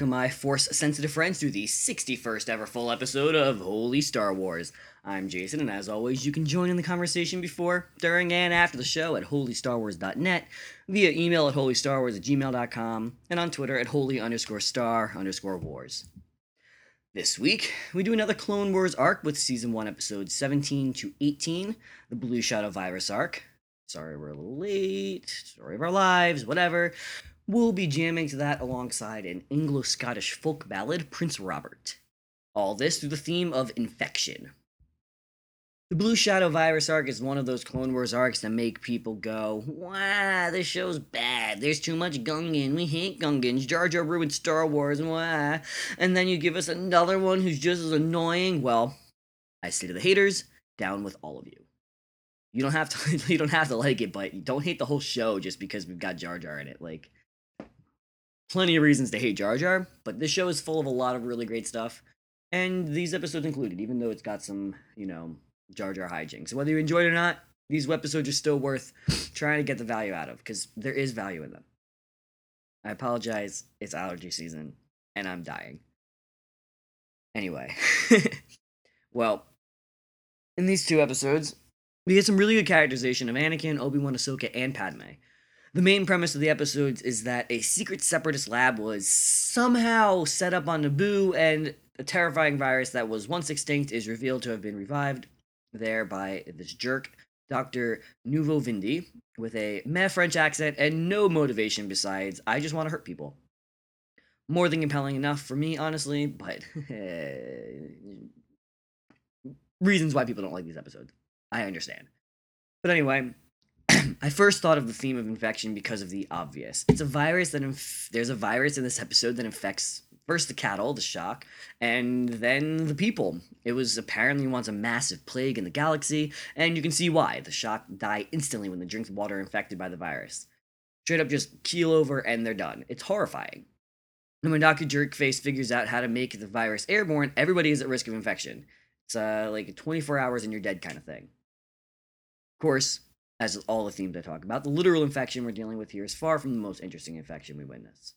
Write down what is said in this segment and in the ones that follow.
welcome my force sensitive friends to the 61st ever full episode of Holy Star Wars. I'm Jason, and as always, you can join in the conversation before, during, and after the show at holystarwars.net, via email at holystarwars at gmail.com, and on Twitter at holy underscore star underscore wars. This week, we do another Clone Wars arc with Season 1, Episodes 17 to 18, the Blue Shadow Virus arc. Sorry we're a little late, story of our lives, whatever. We'll be jamming to that alongside an Anglo Scottish folk ballad, Prince Robert. All this through the theme of infection. The Blue Shadow Virus arc is one of those Clone Wars arcs that make people go, Wow, this show's bad. There's too much Gungan. We hate Gungans. Jar Jar ruined Star Wars. Wah. And then you give us another one who's just as annoying. Well, I say to the haters, down with all of you. You don't have to you don't have to like it, but don't hate the whole show just because we've got Jar Jar in it. Like plenty of reasons to hate Jar Jar, but this show is full of a lot of really great stuff, and these episodes included, even though it's got some, you know, Jar Jar hijinks. Whether you enjoyed it or not, these episodes are still worth trying to get the value out of because there is value in them. I apologize, it's allergy season, and I'm dying. Anyway, well, in these two episodes, we get some really good characterization of Anakin, Obi Wan, Ahsoka, and Padme. The main premise of the episodes is that a secret separatist lab was somehow set up on Naboo, and a terrifying virus that was once extinct is revealed to have been revived there by this jerk, Dr. Nuvo Vindi, with a meh French accent and no motivation besides, I just want to hurt people. More than compelling enough for me, honestly, but reasons why people don't like these episodes. I understand. But anyway, I first thought of the theme of infection because of the obvious. It's a virus that inf- there's a virus in this episode that infects first the cattle, the shaak, and then the people. It was apparently once a massive plague in the galaxy, and you can see why. The shaak die instantly when they drink the water infected by the virus. Straight up just keel over and they're done. It's horrifying. And when Dr. Jerkface figures out how to make the virus airborne, everybody is at risk of infection. It's uh, like 24 hours and you're dead kind of thing. Of course, as all the themes I talk about, the literal infection we're dealing with here is far from the most interesting infection we witness.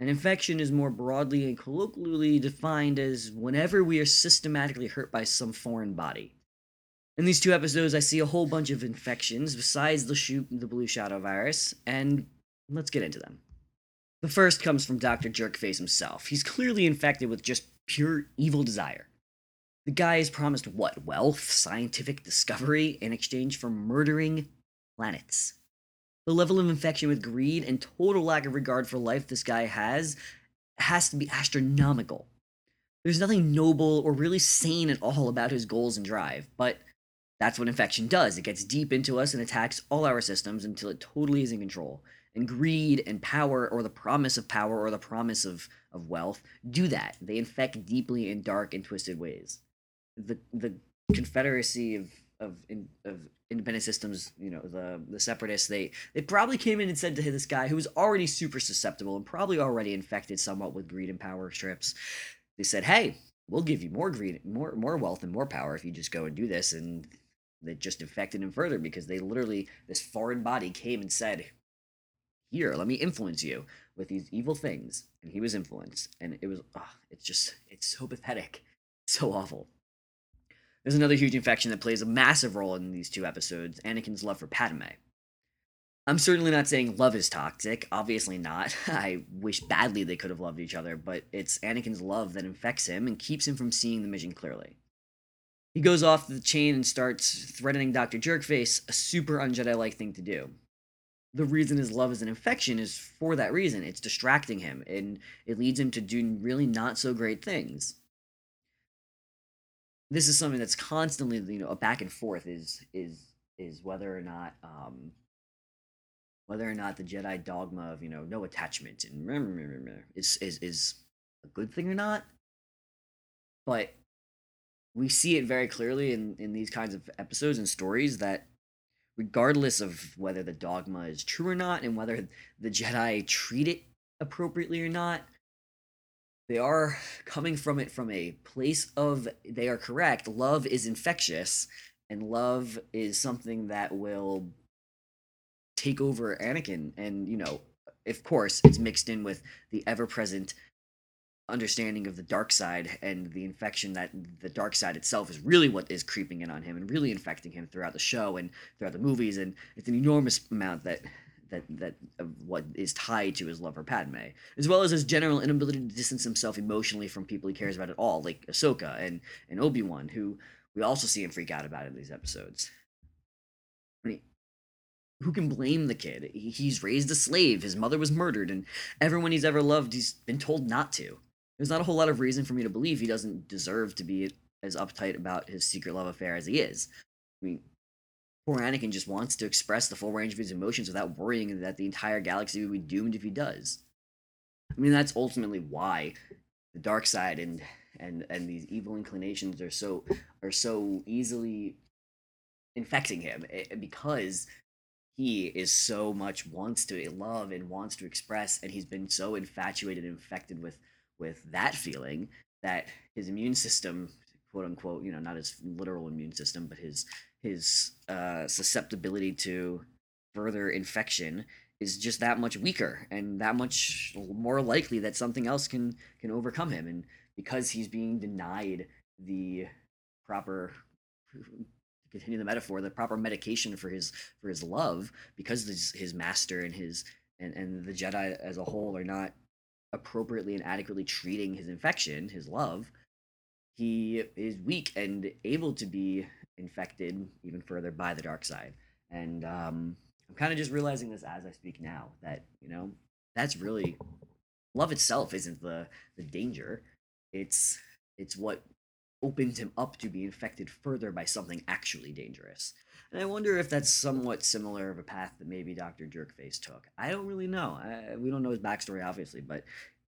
An infection is more broadly and colloquially defined as whenever we are systematically hurt by some foreign body. In these two episodes, I see a whole bunch of infections besides the, sh- the blue shadow virus, and let's get into them. The first comes from Dr. Jerkface himself. He's clearly infected with just pure evil desire. The guy is promised what? Wealth, scientific discovery in exchange for murdering planets. The level of infection with greed and total lack of regard for life this guy has has to be astronomical. There's nothing noble or really sane at all about his goals and drive, but that's what infection does. It gets deep into us and attacks all our systems until it totally is in control. And greed and power, or the promise of power, or the promise of, of wealth, do that. They infect deeply in dark and twisted ways the the confederacy of of in, of independent systems, you know, the the separatists, they they probably came in and said to this guy who was already super susceptible and probably already infected somewhat with greed and power strips. They said, "Hey, we'll give you more greed, more more wealth and more power if you just go and do this." And they just infected him further because they literally this foreign body came and said, "Here, let me influence you with these evil things." And he was influenced, and it was oh, it's just it's so pathetic, so awful. There's another huge infection that plays a massive role in these two episodes Anakin's love for Padme. I'm certainly not saying love is toxic, obviously not. I wish badly they could have loved each other, but it's Anakin's love that infects him and keeps him from seeing the mission clearly. He goes off the chain and starts threatening Dr. Jerkface, a super un Jedi like thing to do. The reason his love is an infection is for that reason. It's distracting him, and it leads him to do really not so great things this is something that's constantly you know a back and forth is is is whether or not um whether or not the Jedi dogma of you know no attachment and is is is a good thing or not. But we see it very clearly in in these kinds of episodes and stories that regardless of whether the dogma is true or not and whether the Jedi treat it appropriately or not, they are coming from it from a place of they are correct love is infectious and love is something that will take over anakin. And you know of course it's mixed in with the ever-present understanding of the dark side and the infection that the dark side itself is really what is creeping in on him and really infecting him throughout the show and throughout the movies. And it's an enormous amount that that that of what is tied to his love for Padme, as well as his general inability to distance himself emotionally from people he cares about at all, like Ahsoka and and Obi Wan, who we also see him freak out about in these episodes. I mean, who can blame the kid? He's raised a slave. His mother was murdered, and everyone he's ever loved, he's been told not to. There's not a whole lot of reason for me to believe he doesn't deserve to be as uptight about his secret love affair as he is. I mean, poor Anakin just wants to express the full range of his emotions without worrying that the entire galaxy would be doomed if he does. I mean, that's ultimately why the dark side and and and these evil inclinations are so are so easily infecting him eh, because he is so much wants to love and wants to express and he's been so infatuated and infected with with that feeling that his immune system quote unquote you know not his literal immune system but his his uh, susceptibility to further infection is just that much weaker and that much more likely that something else can can overcome him. And because he's being denied the proper continue the metaphor the proper medication for his for his love because his, his master and his and, and the jedi as a whole are not appropriately and adequately treating his infection his love he is weak and able to be infected even further by the dark side. And um, I'm kind of just realizing this as I speak now that, you know, that's really love itself isn't the the danger. It's it's what opens him up to be infected further by something actually dangerous. And I wonder if that's somewhat similar of a path that maybe Dr. Jerkface took. I don't really know. I, we don't know his backstory, obviously, but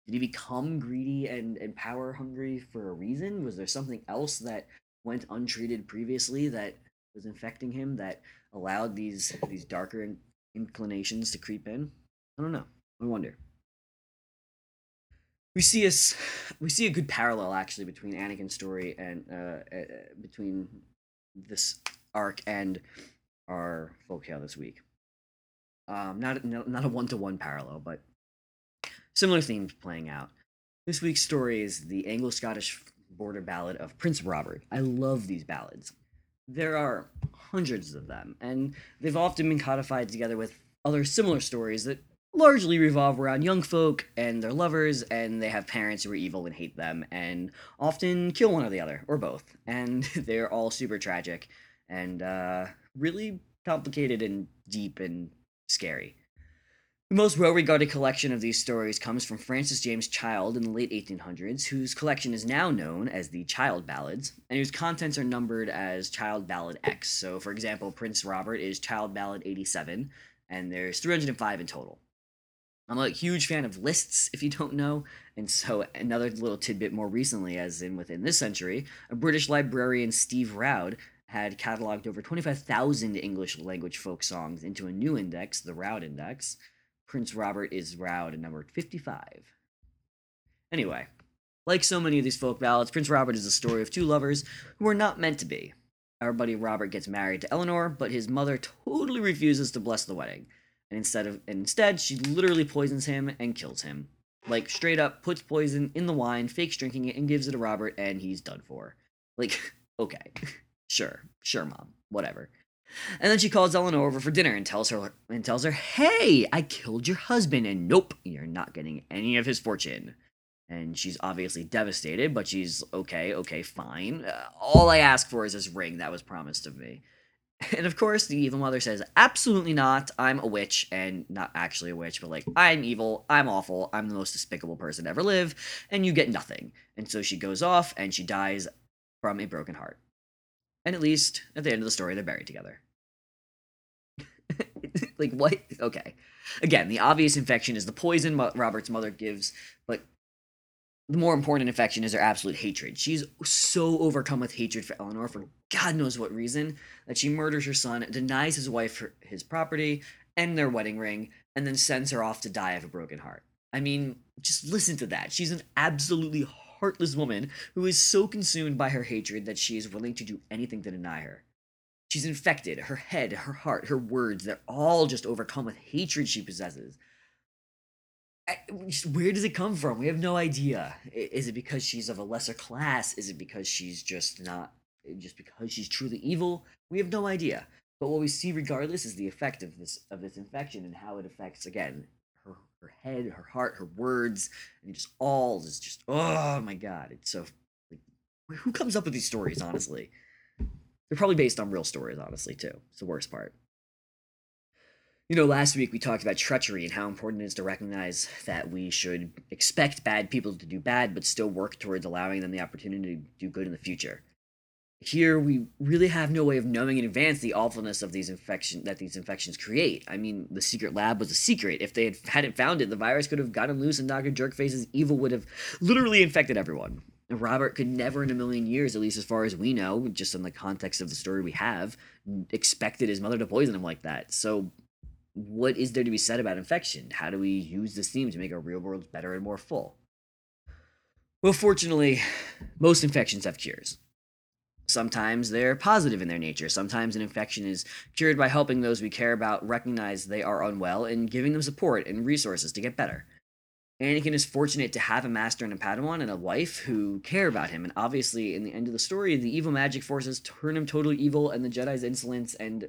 did he become greedy and, and power hungry for a reason? Was there something else that went untreated previously that was infecting him that allowed these these darker in- inclinations to creep in? I don't know. I wonder. We see us. We see a good parallel actually between Anakin's story and uh, uh, between this arc and our folktale this week. Um, not not a one to one parallel, but similar themes playing out. This week's story is the Anglo Scottish border ballad of Prince Robert. I love these ballads. There are hundreds of them, and they've often been codified together with other similar stories that largely revolve around young folk and their lovers, and they have parents who are evil and hate them, and often kill one or the other, or both. And they're all super tragic and uh, really complicated and deep and scary. The most well regarded collection of these stories comes from Francis James Child in the late 1800s, whose collection is now known as the Child Ballads, and whose contents are numbered as Child Ballad X. So, for example, Prince Robert is Child Ballad 87, and there's 305 in total. I'm a huge fan of lists, if you don't know, and so another little tidbit more recently, as in within this century, a British librarian, Steve Roud, had cataloged over 25,000 English language folk songs into a new index, the Roud Index. Prince Robert is Roud and number 55. Anyway, like so many of these folk ballads, Prince Robert is the story of two lovers who are not meant to be. Our buddy Robert gets married to Eleanor, but his mother totally refuses to bless the wedding. And instead of and instead, she literally poisons him and kills him. Like straight up puts poison in the wine, fakes drinking it, and gives it to Robert, and he's done for. Like, okay. sure, sure, mom. Whatever. And then she calls Eleanor over for dinner and tells her and tells her, "Hey, I killed your husband, and nope, you're not getting any of his fortune." And she's obviously devastated, but she's okay, okay, fine. Uh, all I ask for is this ring that was promised of me. And of course, the evil mother says, "Absolutely not. I'm a witch, and not actually a witch, but like I'm evil. I'm awful. I'm the most despicable person to ever live, and you get nothing." And so she goes off, and she dies from a broken heart. And at least at the end of the story, they're buried together. like, what? Okay. Again, the obvious infection is the poison Robert's mother gives, but the more important infection is her absolute hatred. She's so overcome with hatred for Eleanor for God knows what reason that she murders her son, denies his wife his property and their wedding ring, and then sends her off to die of a broken heart. I mean, just listen to that. She's an absolutely heartless woman who is so consumed by her hatred that she is willing to do anything to deny her. She's infected. Her head, her heart, her words, they're all just overcome with hatred she possesses. Where does it come from? We have no idea. Is it because she's of a lesser class? Is it because she's just not, just because she's truly evil? We have no idea. But what we see, regardless, is the effect of this of this infection and how it affects again her head, her heart, her words, and just all is just oh my god! It's so like, who comes up with these stories? Honestly, they're probably based on real stories. Honestly, too. It's the worst part. You know, last week we talked about treachery and how important it is to recognize that we should expect bad people to do bad, but still work towards allowing them the opportunity to do good in the future. Here, we really have no way of knowing in advance the awfulness of these infection that these infections create. I mean, the secret lab was a secret. If they had hadn't found it, the virus could have gotten loose, and Doctor Jerkface's evil would have literally infected everyone. Robert could never in a million years, at least as far as we know, just in the context of the story we have, expected his mother to poison him like that. So what is there to be said about infection? How do we use this theme to make our real worlds better and more full? Well, fortunately, most infections have cures. Sometimes they're positive in their nature. Sometimes an infection is cured by helping those we care about recognize they are unwell and giving them support and resources to get better. Anakin is fortunate to have a master and a Padawan and a wife who care about him. And obviously, in the end of the story, the evil magic forces turn him totally evil, and the Jedi's insolence and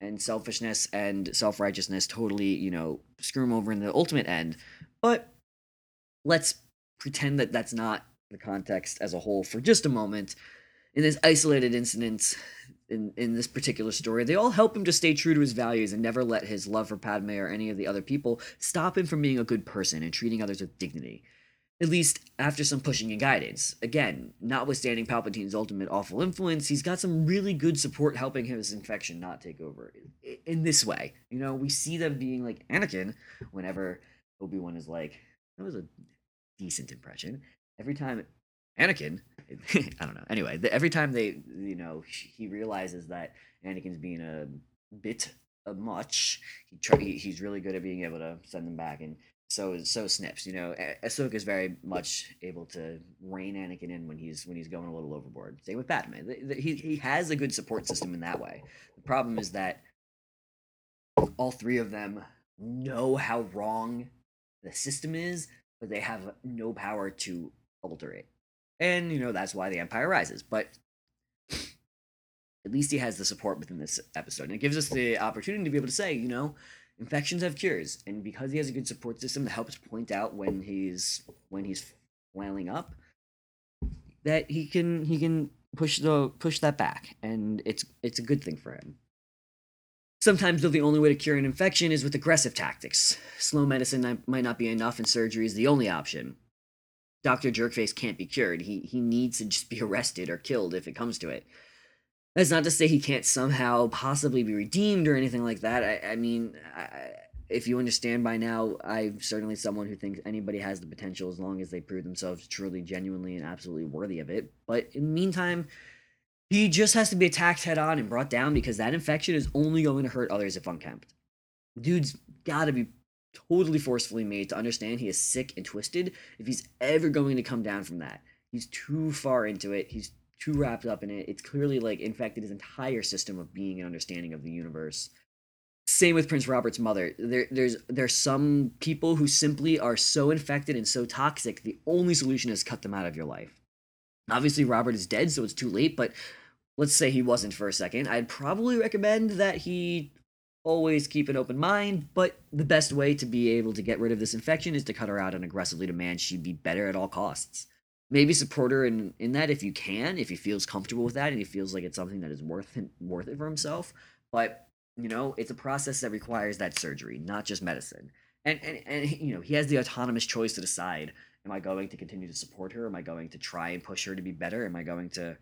and selfishness and self righteousness totally, you know, screw him over in the ultimate end. But let's pretend that that's not the context as a whole for just a moment. In this isolated incident, in, in this particular story, they all help him to stay true to his values and never let his love for Padme or any of the other people stop him from being a good person and treating others with dignity at least after some pushing and guidance. Again, notwithstanding Palpatine's ultimate awful influence, he's got some really good support helping his infection not take over in this way. You know, we see them being like Anakin whenever Obi Wan is like, that was a decent impression. Every time Anakin, I don't know. Anyway, every time they, you know, he realizes that Anakin's being a bit a much, he try, he's really good at being able to send them back and so so Snips. You know, Ahsoka is very much able to rein Anakin in when he's when he's going a little overboard. Same with Padme. He he has a good support system in that way. The problem is that all three of them know how wrong the system is, but they have no power to alter it. And you know that's why the Empire rises. But at least he has the support within this episode, and it gives us the opportunity to be able to say, you know, infections have cures, and because he has a good support system that helps point out when he's when he's flailing up, that he can he can push the push that back, and it's it's a good thing for him. Sometimes, though, the only way to cure an infection is with aggressive tactics. Slow medicine might not be enough, and surgery is the only option. Dr. Jerkface can't be cured. He, he needs to just be arrested or killed if it comes to it. That's not to say he can't somehow possibly be redeemed or anything like that. I, I mean, I, if you understand by now, I'm certainly someone who thinks anybody has the potential as long as they prove themselves truly, genuinely, and absolutely worthy of it. But in the meantime, he just has to be attacked head on and brought down because that infection is only going to hurt others if unkempt. Dude's gotta be totally forcefully made to understand he is sick and twisted if he's ever going to come down from that. He's too far into it. He's too wrapped up in it. It's clearly like infected his entire system of being and understanding of the universe. Same with Prince Robert's mother. There, there's there's some people who simply are so infected and so toxic. The only solution is cut them out of your life. Obviously, Robert is dead, so it's too late. But let's say he wasn't for a second. I'd probably recommend that he always keep an open mind. But the best way to be able to get rid of this infection is to cut her out and aggressively demand she be better at all costs maybe support her in, in that if you can, if he feels comfortable with that and he feels like it's something that is worth it, worth it for himself. But you know, it's a process that requires that surgery, not just medicine. And and and you know, he has the autonomous choice to decide: Am I going to continue to support her? Am I going to try and push her to be better? Am I going to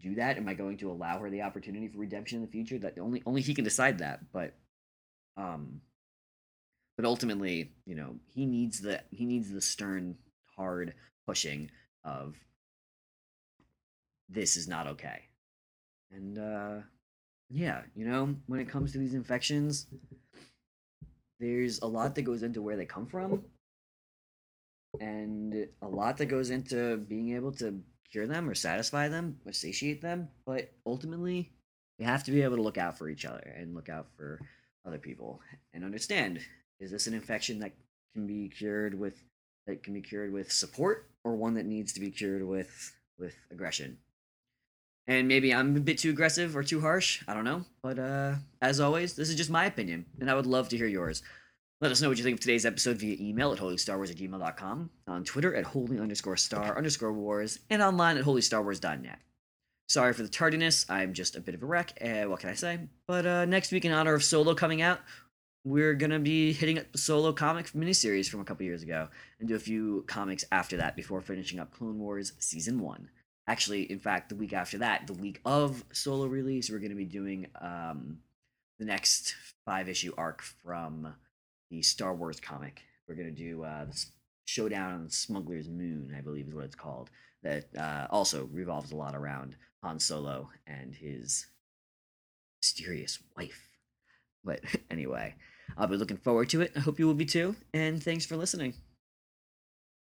do that? Am I going to allow her the opportunity for redemption in the future? That only only he can decide that. But um, but ultimately, you know, he needs the he needs the stern, hard pushing of this is not okay. And uh yeah, you know, when it comes to these infections, there's a lot that goes into where they come from and a lot that goes into being able to cure them or satisfy them or satiate them, but ultimately we have to be able to look out for each other and look out for other people and understand is this an infection that can be cured with that can be cured with support or one that needs to be cured with with aggression. And maybe I'm a bit too aggressive or too harsh. I don't know. But uh, as always, this is just my opinion, and I would love to hear yours. Let us know what you think of today's episode via email at holystarwars at gmail.com, on Twitter at holy underscore star underscore wars, and online at holystarwars.net. Sorry for the tardiness. I'm just a bit of a wreck. Uh, what can I say? But uh, next week, in honor of Solo coming out, we're gonna be hitting up the Solo comic miniseries from a couple years ago, and do a few comics after that before finishing up Clone Wars season one. Actually, in fact, the week after that, the week of Solo release, we're gonna be doing um, the next five issue arc from the Star Wars comic. We're gonna do uh, the Showdown on Smuggler's Moon, I believe is what it's called. That uh, also revolves a lot around Han Solo and his mysterious wife. But anyway, I'll be looking forward to it. I hope you will be too. And thanks for listening.